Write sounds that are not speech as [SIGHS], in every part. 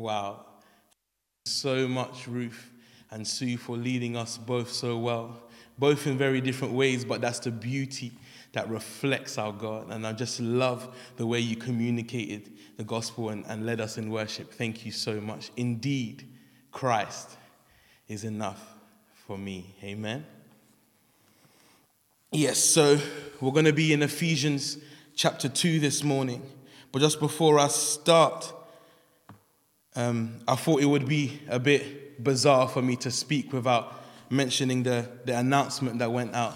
Wow. So much, Ruth and Sue, for leading us both so well, both in very different ways, but that's the beauty that reflects our God. And I just love the way you communicated the gospel and, and led us in worship. Thank you so much. Indeed, Christ is enough for me. Amen. Yes, so we're going to be in Ephesians chapter 2 this morning. But just before I start, um, I thought it would be a bit bizarre for me to speak without mentioning the, the announcement that went out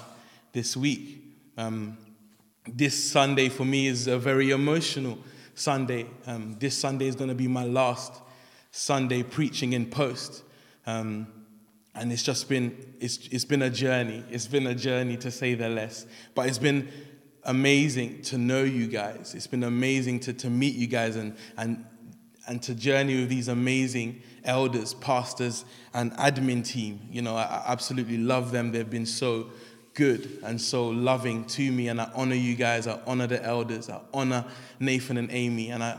this week. Um, this Sunday for me is a very emotional Sunday. Um, this Sunday is going to be my last Sunday preaching in post. Um, and it's just been, it's, it's been a journey. It's been a journey to say the less. But it's been amazing to know you guys. It's been amazing to, to meet you guys and, and, and to journey with these amazing elders, pastors, and admin team. You know, I, absolutely love them. They've been so good and so loving to me, and I honor you guys. I honor the elders. I honor Nathan and Amy, and I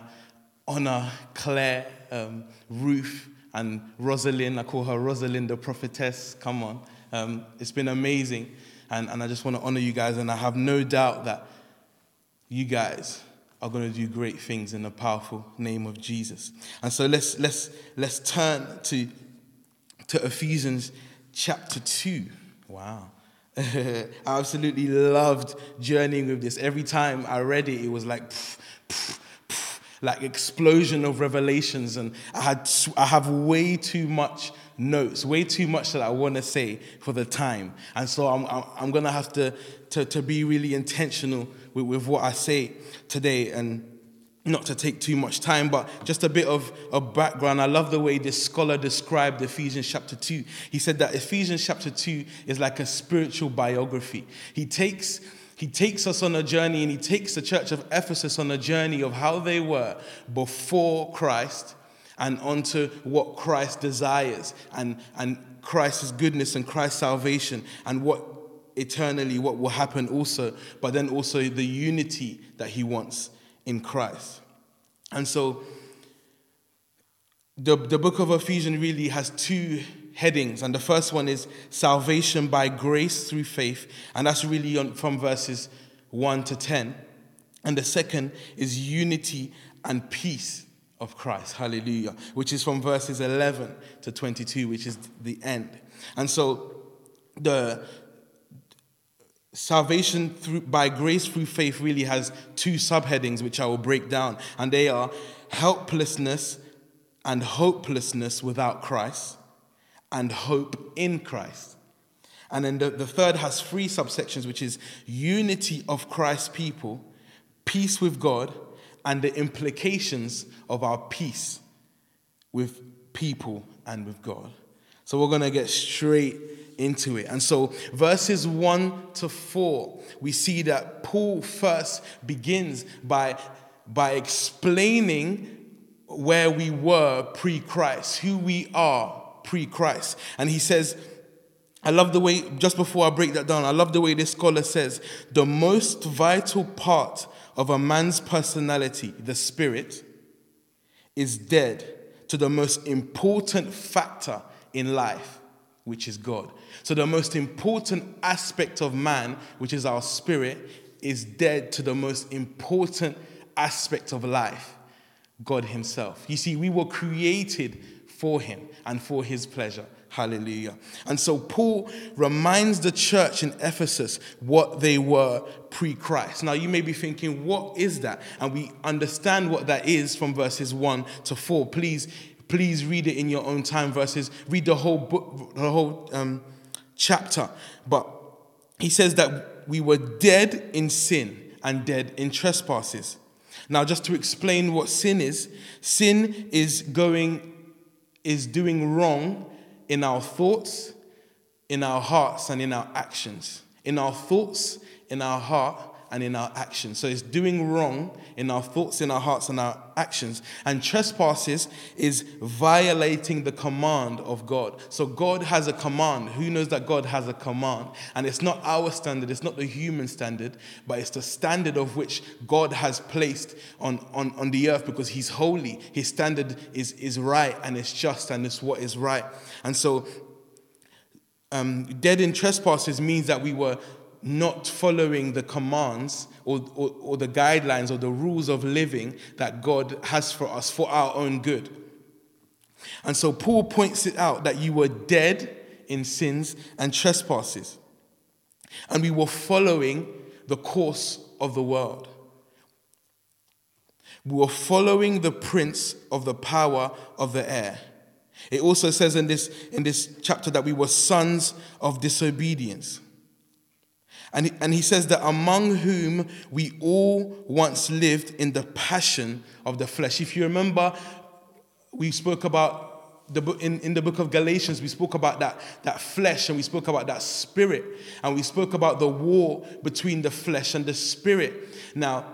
honor Claire, um, Ruth, and Rosalind. I call her Rosalind, the prophetess. Come on. Um, it's been amazing, and, and I just want to honor you guys, and I have no doubt that you guys are going to do great things in the powerful name of Jesus. And so let's let's let's turn to to Ephesians chapter 2. Wow. [LAUGHS] I absolutely loved journeying with this. Every time I read it, it was like, pff, pff, pff, like explosion of revelations, and I had I have way too much notes, way too much that I want to say for the time, and so I'm I'm, I'm gonna have to, to to be really intentional with, with what I say today, and not to take too much time, but just a bit of, a background. I love the way this scholar described Ephesians chapter 2. He said that Ephesians chapter 2 is like a spiritual biography. He takes, he takes us on a journey and he takes the church of Ephesus on a journey of how they were before Christ and onto what Christ desires and, and Christ's goodness and Christ's salvation and what eternally what will happen also, but then also the unity that he wants in Christ. And so the, the book of Ephesians really has two headings, and the first one is salvation by grace through faith, and that's really on, from verses 1 to 10. And the second is unity and peace of Christ, hallelujah, which is from verses 11 to 22, which is the end. And so the, Salvation through, by grace through faith really has two subheadings, which I will break down, and they are helplessness and hopelessness without Christ, and hope in Christ. And then the, the third has three subsections, which is unity of Christ's people, peace with God, and the implications of our peace with people and with God. So we're going to get straight into it. And so, verses 1 to 4, we see that Paul first begins by, by explaining where we were pre Christ, who we are pre Christ. And he says, I love the way, just before I break that down, I love the way this scholar says the most vital part of a man's personality, the spirit, is dead to the most important factor in life, which is God. So, the most important aspect of man, which is our spirit, is dead to the most important aspect of life God Himself. You see, we were created for Him and for His pleasure. Hallelujah. And so Paul reminds the church in Ephesus what they were pre Christ. Now you may be thinking, what is that? And we understand what that is from verses 1 to 4. Please, please read it in your own time, verses, read the whole book, the whole um, chapter. But he says that we were dead in sin and dead in trespasses. Now, just to explain what sin is, sin is going, is doing wrong in our thoughts, in our hearts, and in our actions. In our thoughts, in our heart, and in our actions. So it's doing wrong in our thoughts, in our hearts, and our actions. And trespasses is violating the command of God. So God has a command. Who knows that God has a command? And it's not our standard, it's not the human standard, but it's the standard of which God has placed on, on, on the earth because He's holy. His standard is, is right and it's just and it's what is right. And so um, dead in trespasses means that we were not following the commands or, or, or, the guidelines or the rules of living that God has for us for our own good. And so Paul points it out that you were dead in sins and trespasses, and we were following the course of the world. We were following the prince of the power of the air. It also says in this, in this chapter that we were sons of disobedience. And, and he says that among whom we all once lived in the passion of the flesh. If you remember, we spoke about the book, in, in the book of Galatians, we spoke about that, that flesh and we spoke about that spirit. And we spoke about the war between the flesh and the spirit. Now,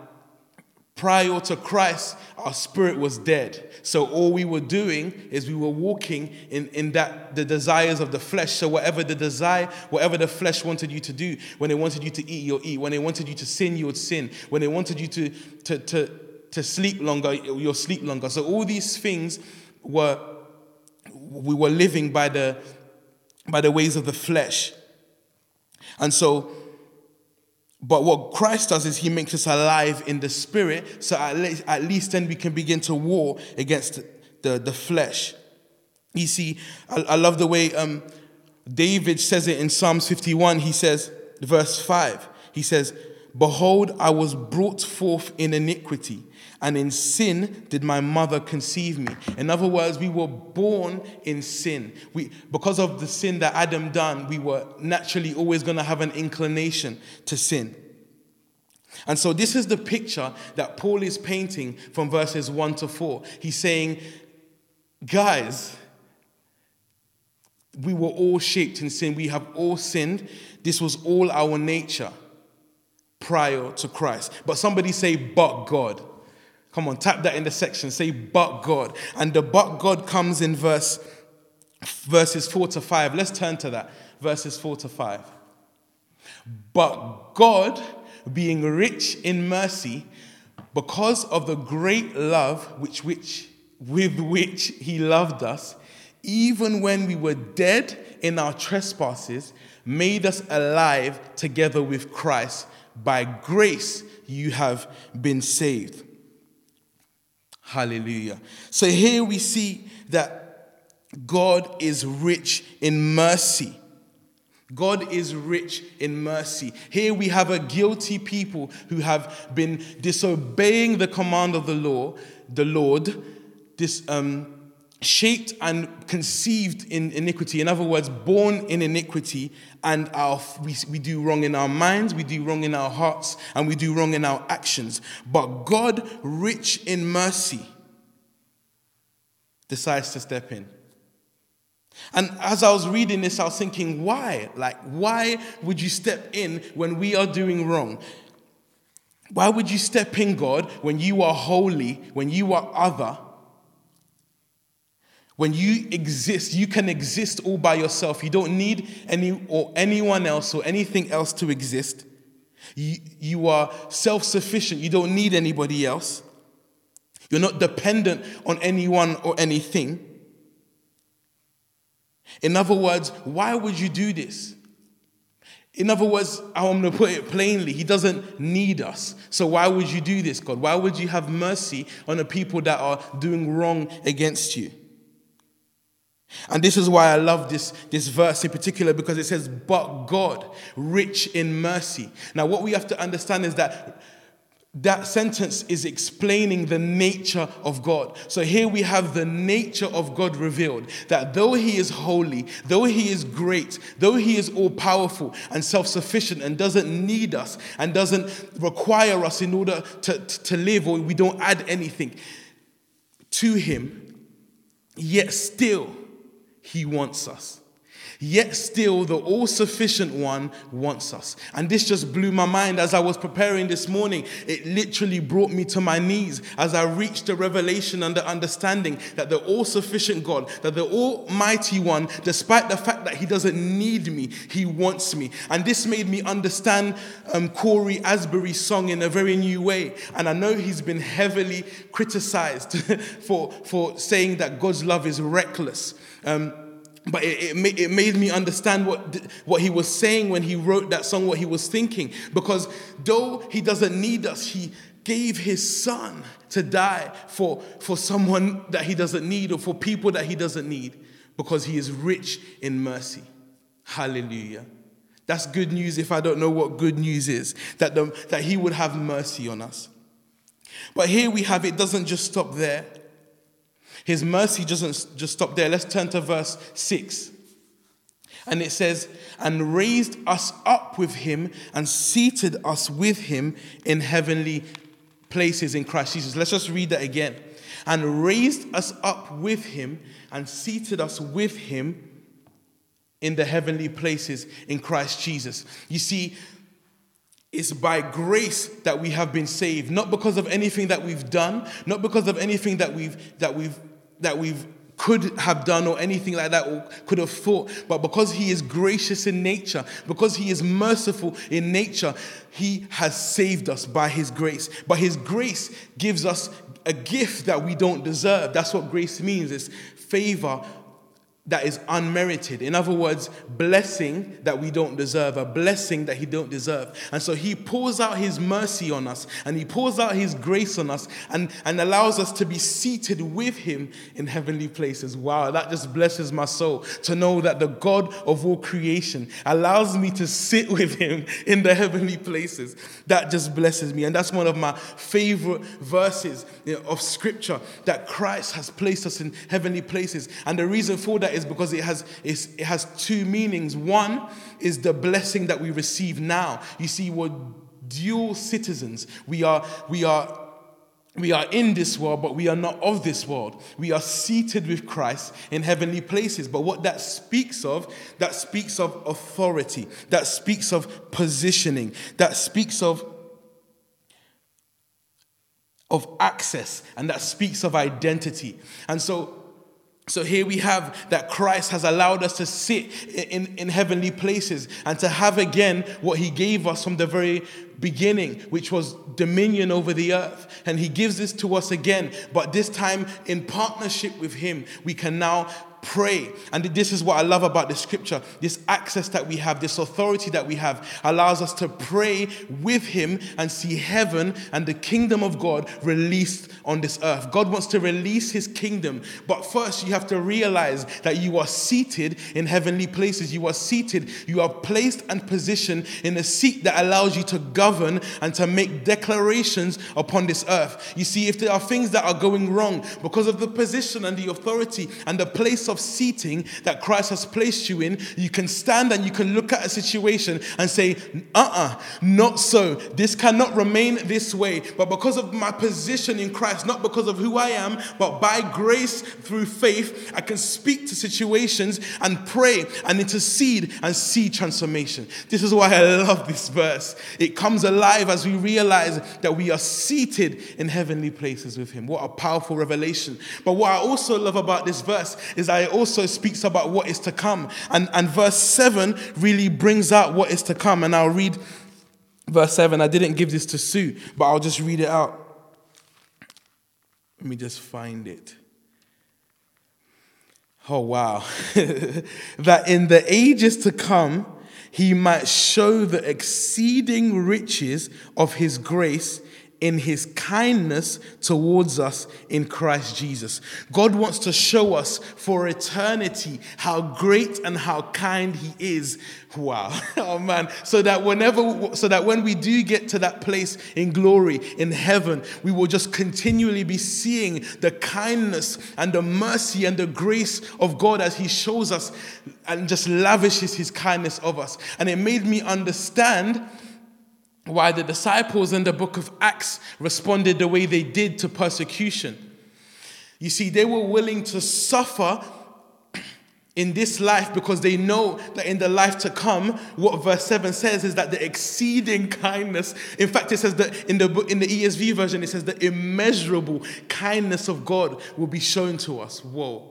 Prior to Christ, our spirit was dead. So all we were doing is we were walking in, in that the desires of the flesh. So whatever the desire, whatever the flesh wanted you to do, when they wanted you to eat, you'll eat. When they wanted you to sin, you would sin. When they wanted you to, to, to, to sleep longer, you'll sleep longer. So all these things were we were living by the by the ways of the flesh. And so but what Christ does is he makes us alive in the spirit, so at least, at least then we can begin to war against the, the flesh. You see, I, I love the way um, David says it in Psalms 51. He says, verse 5, he says, Behold, I was brought forth in iniquity, and in sin did my mother conceive me. In other words, we were born in sin. We, because of the sin that Adam done, we were naturally always going to have an inclination to sin. And so, this is the picture that Paul is painting from verses 1 to 4. He's saying, Guys, we were all shaped in sin. We have all sinned. This was all our nature prior to Christ. But somebody say, But God. Come on, tap that in the section. Say, but God. And the but God comes in verse verses 4 to 5. Let's turn to that. Verses 4 to 5. But God, being rich in mercy, because of the great love which, which, with which he loved us, even when we were dead in our trespasses, made us alive together with Christ. By grace you have been saved. Hallelujah. So here we see that God is rich in mercy. God is rich in mercy. Here we have a guilty people who have been disobeying the command of the law, the Lord, this, um, shaped and conceived in iniquity. In other words, born in iniquity, and our, we, we do wrong in our minds, we do wrong in our hearts, and we do wrong in our actions. But God, rich in mercy, decides to step in. And as I was reading this, I was thinking, why? Like, why would you step in when we are doing wrong? Why would you step in, God, when you are holy, when you are other? When you exist, you can exist all by yourself. You don't need any or anyone else or anything else to exist. You, you are self sufficient. You don't need anybody else. You're not dependent on anyone or anything. In other words, why would you do this? In other words, I'm going to put it plainly, He doesn't need us. So why would you do this, God? Why would you have mercy on the people that are doing wrong against you? And this is why I love this, this verse in particular because it says, But God, rich in mercy. Now, what we have to understand is that that sentence is explaining the nature of God. So here we have the nature of God revealed that though He is holy, though He is great, though He is all powerful and self sufficient and doesn't need us and doesn't require us in order to, to live, or we don't add anything to Him, yet still He wants us. Yet still, the all sufficient one wants us. And this just blew my mind as I was preparing this morning. It literally brought me to my knees as I reached the revelation and the understanding that the all sufficient God, that the Almighty One, despite the fact that He doesn't need me, He wants me. And this made me understand um, Cory Asbury's song in a very new way. And I know he's been heavily criticized [LAUGHS] for, for saying that God's love is reckless. Um, but it, it, it, made me understand what, what he was saying when he wrote that song, what he was thinking. Because though he doesn't need us, he gave his son to die for, for someone that he doesn't need or for people that he doesn't need because he is rich in mercy. Hallelujah. That's good news if I don't know what good news is, that, the, that he would have mercy on us. But here we have it doesn't just stop there. His mercy doesn't just stop there. Let's turn to verse 6. And it says, and raised us up with him and seated us with him in heavenly places in Christ Jesus. Let's just read that again. And raised us up with him and seated us with him in the heavenly places in Christ Jesus. You see, it's by grace that we have been saved, not because of anything that we've done, not because of anything that we've that we've that we've could have done or anything like that or could have thought, but because he is gracious in nature, because he is merciful in nature, he has saved us by his grace. But his grace gives us a gift that we don't deserve. That's what grace means. It's favor that is unmerited. In other words, blessing that we don't deserve, a blessing that He don't deserve. And so He pours out His mercy on us and He pours out His grace on us and, and allows us to be seated with Him in heavenly places. Wow, that just blesses my soul to know that the God of all creation allows me to sit [LAUGHS] with Him in the heavenly places. That just blesses me. And that's one of my favorite verses of Scripture that Christ has placed us in heavenly places. And the reason for that is because it has, it has two meanings. One is the blessing that we receive now. You see, we're dual citizens. We are, we are we are in this world, but we are not of this world. We are seated with Christ in heavenly places. But what that speaks of, that speaks of authority, that speaks of positioning, that speaks of, of access, and that speaks of identity. And so so here we have that Christ has allowed us to sit in, in heavenly places and to have again what he gave us from the very beginning, which was dominion over the earth. And he gives this to us again, but this time in partnership with him, we can now pray. And this is what I love about the scripture. This access that we have, this authority that we have, allows us to pray with Him and see heaven and the kingdom of God released on this earth. God wants to release His kingdom. But first, you have to realize that you are seated in heavenly places. You are seated, you are placed and positioned in a seat that allows you to govern and to make declarations upon this earth. You see, if there are things that are going wrong because of the position and the authority and the place of seating that Christ has placed you in, you can stand and you can look at a situation and say, uh uh-uh, uh, not so. This cannot remain this way. But because of my position in Christ, not because of who I am, but by grace through faith, I can speak to situations and pray and intercede and see transformation. This is why I love this verse. It comes alive as we realize that we are seated in heavenly places with Him. What a powerful revelation. But what I also love about this verse is I it also speaks about what is to come. And, and verse 7 really brings out what is to come. And I'll read verse 7. I didn't give this to Sue, but I'll just read it out. Let me just find it. Oh, wow. [LAUGHS] that in the ages to come, he might show the exceeding riches of his grace in his kindness towards us in Christ Jesus. God wants to show us for eternity how great and how kind he is. Wow. [LAUGHS] Oh man. So that whenever so that when we do get to that place in glory in heaven, we will just continually be seeing the kindness and the mercy and the grace of God as he shows us and just lavishes his kindness of us. And it made me understand why the disciples in the book of Acts responded the way they did to persecution. You see, they were willing to suffer in this life because they know that in the life to come, what verse 7 says is that the exceeding kindness, in fact, it says that in the, in the ESV version, it says the immeasurable kindness of God will be shown to us. Whoa.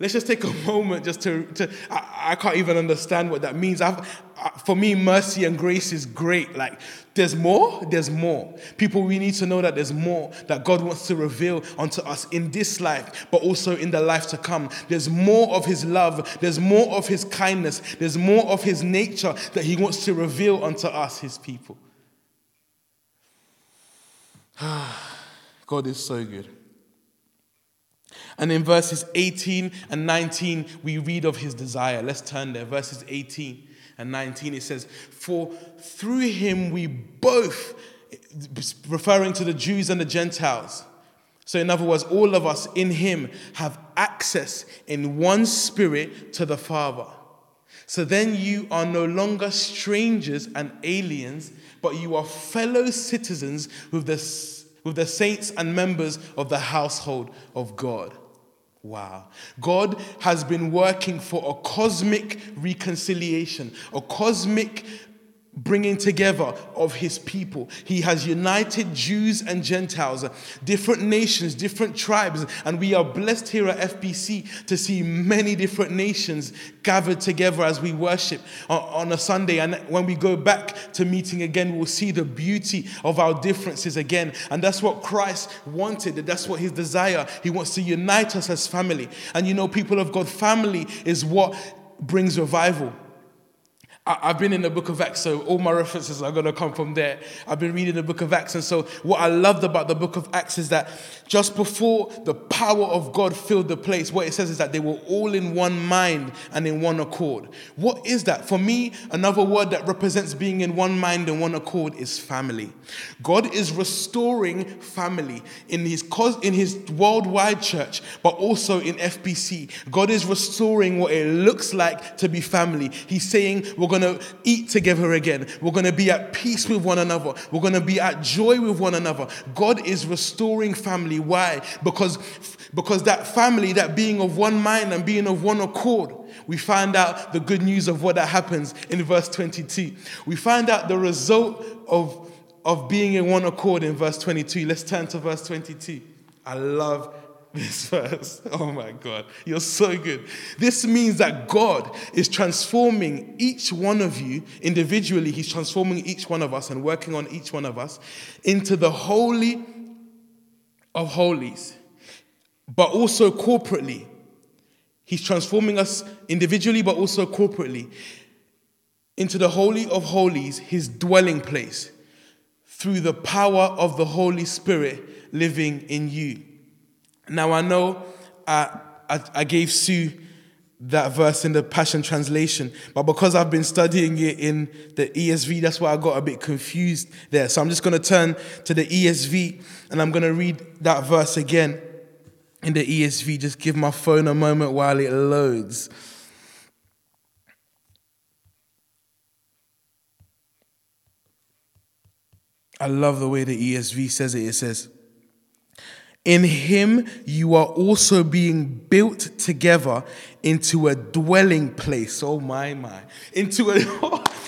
Let's just take a [LAUGHS] moment just to, to I, I can't even understand what that means. I've, I, for me, mercy and grace is great. Like, there's more, there's more. People, we need to know that there's more that God wants to reveal unto us in this life, but also in the life to come. There's more of His love, there's more of His kindness, there's more of His nature that He wants to reveal unto us, His people. [SIGHS] God is so good. And in verses 18 and 19, we read of his desire. Let's turn there. Verses 18 and 19, it says, For through him we both, referring to the Jews and the Gentiles, so, in other words, all of us in Him have access in one spirit to the Father. So then you are no longer strangers and aliens, but you are fellow citizens with the, with the saints and members of the household of God. Wow. God has been working for a cosmic reconciliation, a cosmic bringing together of his people. He has united Jews and Gentiles, different nations, different tribes, and we are blessed here at FBC to see many different nations gathered together as we worship on a Sunday. And when we go back to meeting again, we'll see the beauty of our differences again. And that's what Christ wanted, that's what his desire. He wants to unite us as family. And you know, people of God, family is what brings revival. I've been in the book of Acts, so all my references are going to come from there. I've been reading the book of Acts, and so what I loved about the book of Acts is that just before the power of God filled the place, what it says is that they were all in one mind and in one accord. What is that? For me, another word that represents being in one mind and one accord is family. God is restoring family in his, in his worldwide church, but also in FBC. God is restoring what it looks like to be family. He's saying we're going to eat together again. We're going to be at peace with one another. We're going to be at joy with one another. God is restoring family why? Because, because that family, that being of one mind and being of one accord, we find out the good news of what that happens in verse 22. We find out the result of, of being in one accord in verse 22. Let's turn to verse 22. I love [LAUGHS] this verse. Oh my God, you're so good. This means that God is transforming each one of you individually. He's transforming each one of us and working on each one of us into the holy of holies, but also corporately. He's transforming us individually, but also corporately into the Holy of Holies, his dwelling place, through the power of the Holy Spirit living in you. Now, I know I, I, I gave Sue that verse in the Passion Translation. But because I've been studying it in the ESV, that's why I got a bit confused there. So I'm just going to turn to the ESV and I'm going to read that verse again in the ESV. Just give my phone a moment while it loads. I love the way the ESV says it. It says, in him you are also being built together into a dwelling place. Oh my, my. Into a. [LAUGHS]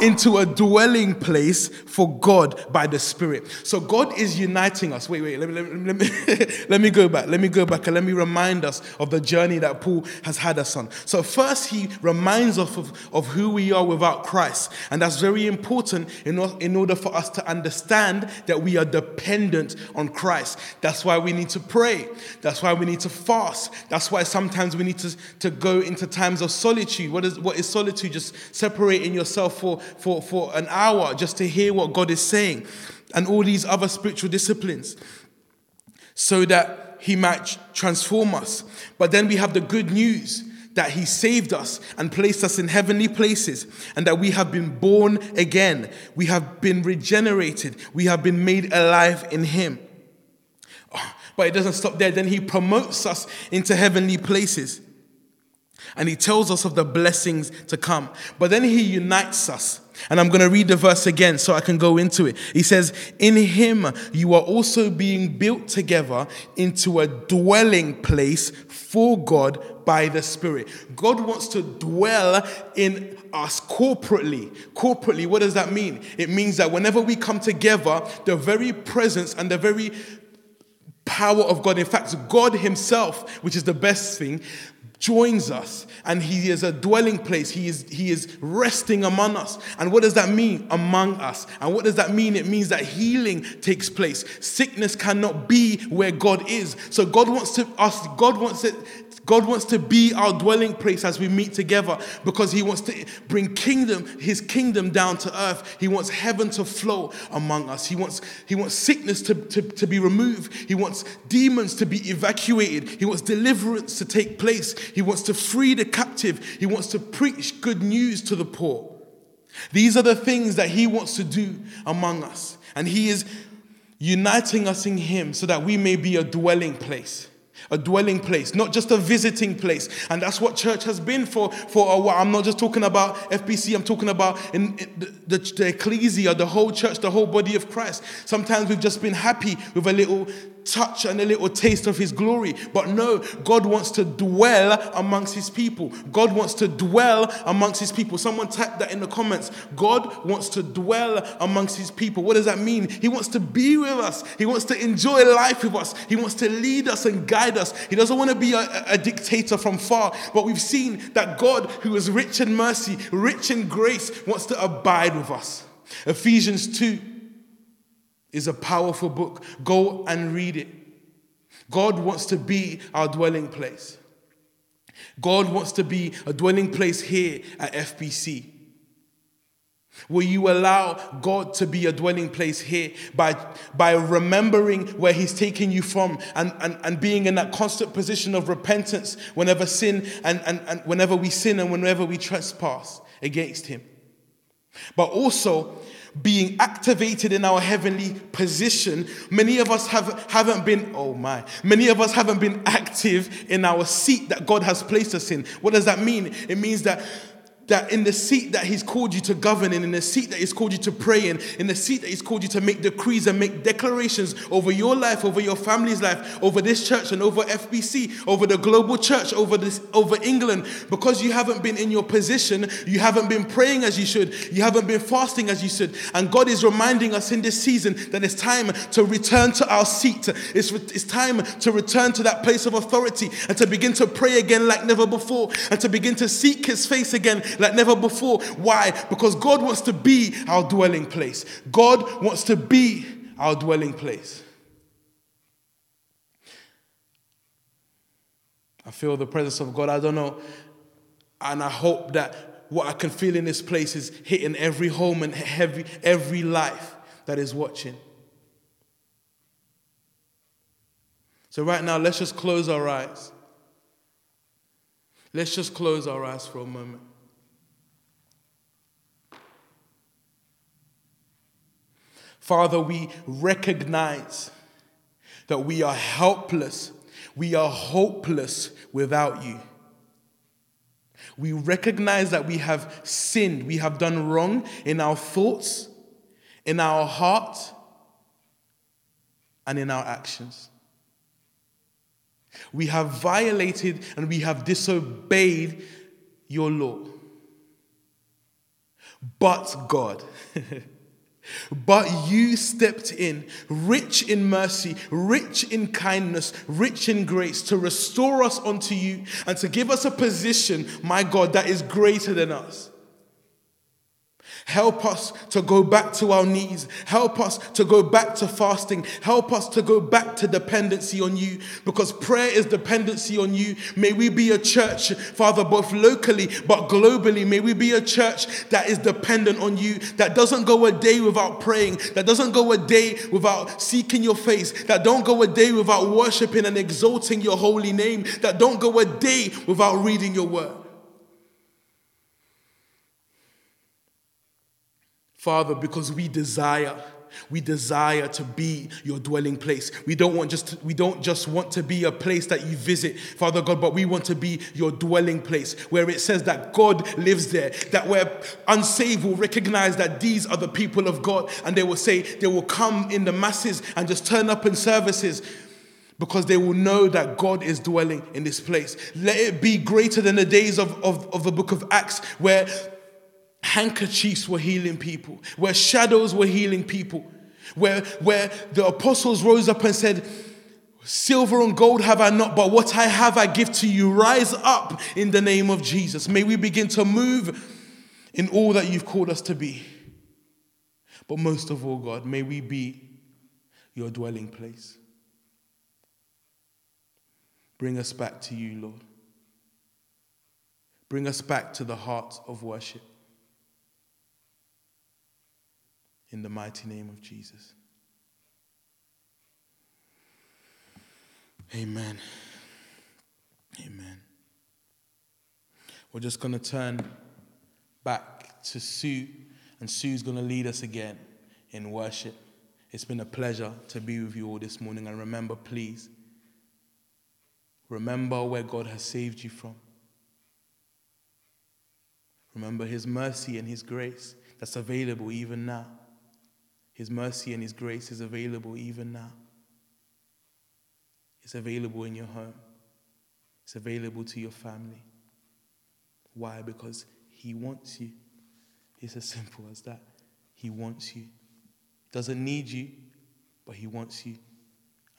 into a dwelling place for God by the Spirit. So God is uniting us. Wait, wait, let me, let me, let me, [LAUGHS] let me go back. Let me go back and let me remind us of the journey that Paul has had us on. So, first, he reminds us of, of who we are without Christ. And that's very important in, in order for us to understand that we are dependent on Christ. That's why we need to pray. That's why we need to fast. That's why sometimes we need to, to go into times of solitude. What is, what is solitude? Just separating yourself for for, for an hour just to hear what God is saying and all these other spiritual disciplines so that He might transform us. But then we have the good news that He saved us and placed us in heavenly places, and that we have been born again. We have been regenerated. We have been made alive in Him. Ah, but it doesn't stop there. Then He promotes us into heavenly places. And He tells us of the blessings to come. But then He unites us And I'm going to read the verse again so I can go into it. He says, In him you are also being built together into a dwelling place for God by the Spirit. God wants to dwell in us corporately. Corporately, what does that mean? It means that whenever we come together, the very presence and the very power of God, in fact, God Himself, which is the best thing, joins us and he is a dwelling place he is he is resting among us and what does that mean among us and what does that mean it means that healing takes place sickness cannot be where god is so god wants to us god wants it God wants to be our dwelling place as we meet together because He wants to bring kingdom, His kingdom down to earth. He wants heaven to flow among us. He wants, he wants sickness to, to, to be removed. He wants demons to be evacuated. He wants deliverance to take place. He wants to free the captive. He wants to preach good news to the poor. These are the things that He wants to do among us. And He is uniting us in Him so that we may be a dwelling place a dwelling place, not just a visiting place. And that's what church has been for, for a while. I'm not just talking about FBC, I'm talking about in, in the, the, the ecclesia, the whole church, the whole body of Christ. Sometimes we've just been happy with a little touch and a little taste of his glory. But no, God wants to dwell amongst his people. God wants to dwell amongst his people. Someone type that in the comments. God wants to dwell amongst his people. What does that mean? He wants to be with us. He wants to enjoy life with us. He wants to lead us and guide us. He doesn't want to be a, a dictator from far. But we've seen that God, who is rich in mercy, rich in grace, wants to abide with us. Ephesians 2 is a powerful book. Go and read it. God wants to be our dwelling place. God wants to be a dwelling place here at FBC. Will you allow God to be a dwelling place here by, by remembering where He's taken you from and, and, and being in that constant position of repentance whenever sin and, and, and whenever we sin and whenever we trespass against Him? But also being activated in our heavenly position, many of us have, haven't been, oh my, many of us haven't been active in our seat that God has placed us in. What does that mean? It means that that in the seat that he's called you to govern in, in the seat that he's called you to pray in, in the seat that he's called you to make decrees and make declarations over your life, over your family's life, over this church and over FBC, over the global church, over this, over England, because you haven't been in your position, you haven't been praying as you should, you haven't been fasting as you should, and God is reminding us in this season that it's time to return to our seat. It's, it's time to return to that place of authority and to begin to pray again like never before, and to begin to seek His face again like never before. Why? Because God wants to be our dwelling place. God wants to be our dwelling place. I feel the presence of God. I don't know. And I hope that what I can feel in this place is hitting every home and every, every life that is watching. So, right now, let's just close our eyes. Let's just close our eyes for a moment. Father, we recognize that we are helpless, we are hopeless without you. We recognize that we have sinned, we have done wrong in our thoughts, in our heart, and in our actions. We have violated and we have disobeyed your law. But God, [LAUGHS] But you stepped in, rich in mercy, rich in kindness, rich in grace, to restore us unto you and to give us a position, my God, that is greater than us. Help us to go back to our knees. Help us to go back to fasting. Help us to go back to dependency on you because prayer is dependency on you. May we be a church, Father, both locally but globally. May we be a church that is dependent on you, that doesn't go a day without praying, that doesn't go a day without seeking your face, that don't go a day without worshiping and exalting your holy name, that don't go a day without reading your word. Father, because we desire, We desire to be your dwelling place. We don't want just to, we don't just want to be a place that you visit, Father God, but we want to be your dwelling place where it says that God lives there, that where unsaved will recognize that these are the people of God and they will say they will come in the masses and just turn up in services because they will know that God is dwelling in this place. Let it be greater than the days of, of, of the book of Acts where handkerchiefs were healing people, where shadows were healing people, where, where the apostles rose up and said, Silver and gold have I not, but what I have I give to you. Rise up in the name of Jesus. May we begin to move in all that you've called us to be. But most of all, God, may we be your dwelling place. Bring us back to you, Lord. Bring us back to the heart of worship. In the mighty name of Jesus. Amen. Amen. We're just going to turn back to Sue, and Sue's going to lead us again in worship. It's been a pleasure to be with you all this morning. And remember, please, remember where God has saved you from. Remember His mercy and His grace that's available even now. His mercy and His grace is available even now. It's available in your home, it's available to your family. Why? Because He wants you. It's as [LAUGHS] simple as that. He wants you. Doesn't need you, but He wants you.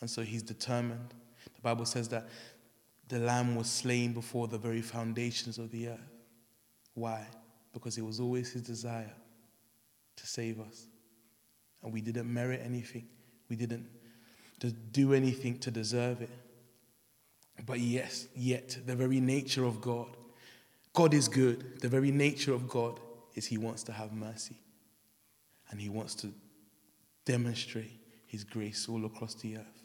And so He's determined. The Bible says that the Lamb was slain before the very foundations of the earth. Why? Because it was always His desire to save us. And we didn't merit anything, we didn't do anything to deserve it. But yes, yet the very nature of God, God is good. The very nature of God is He wants to have mercy. And He wants to demonstrate His grace all across the earth.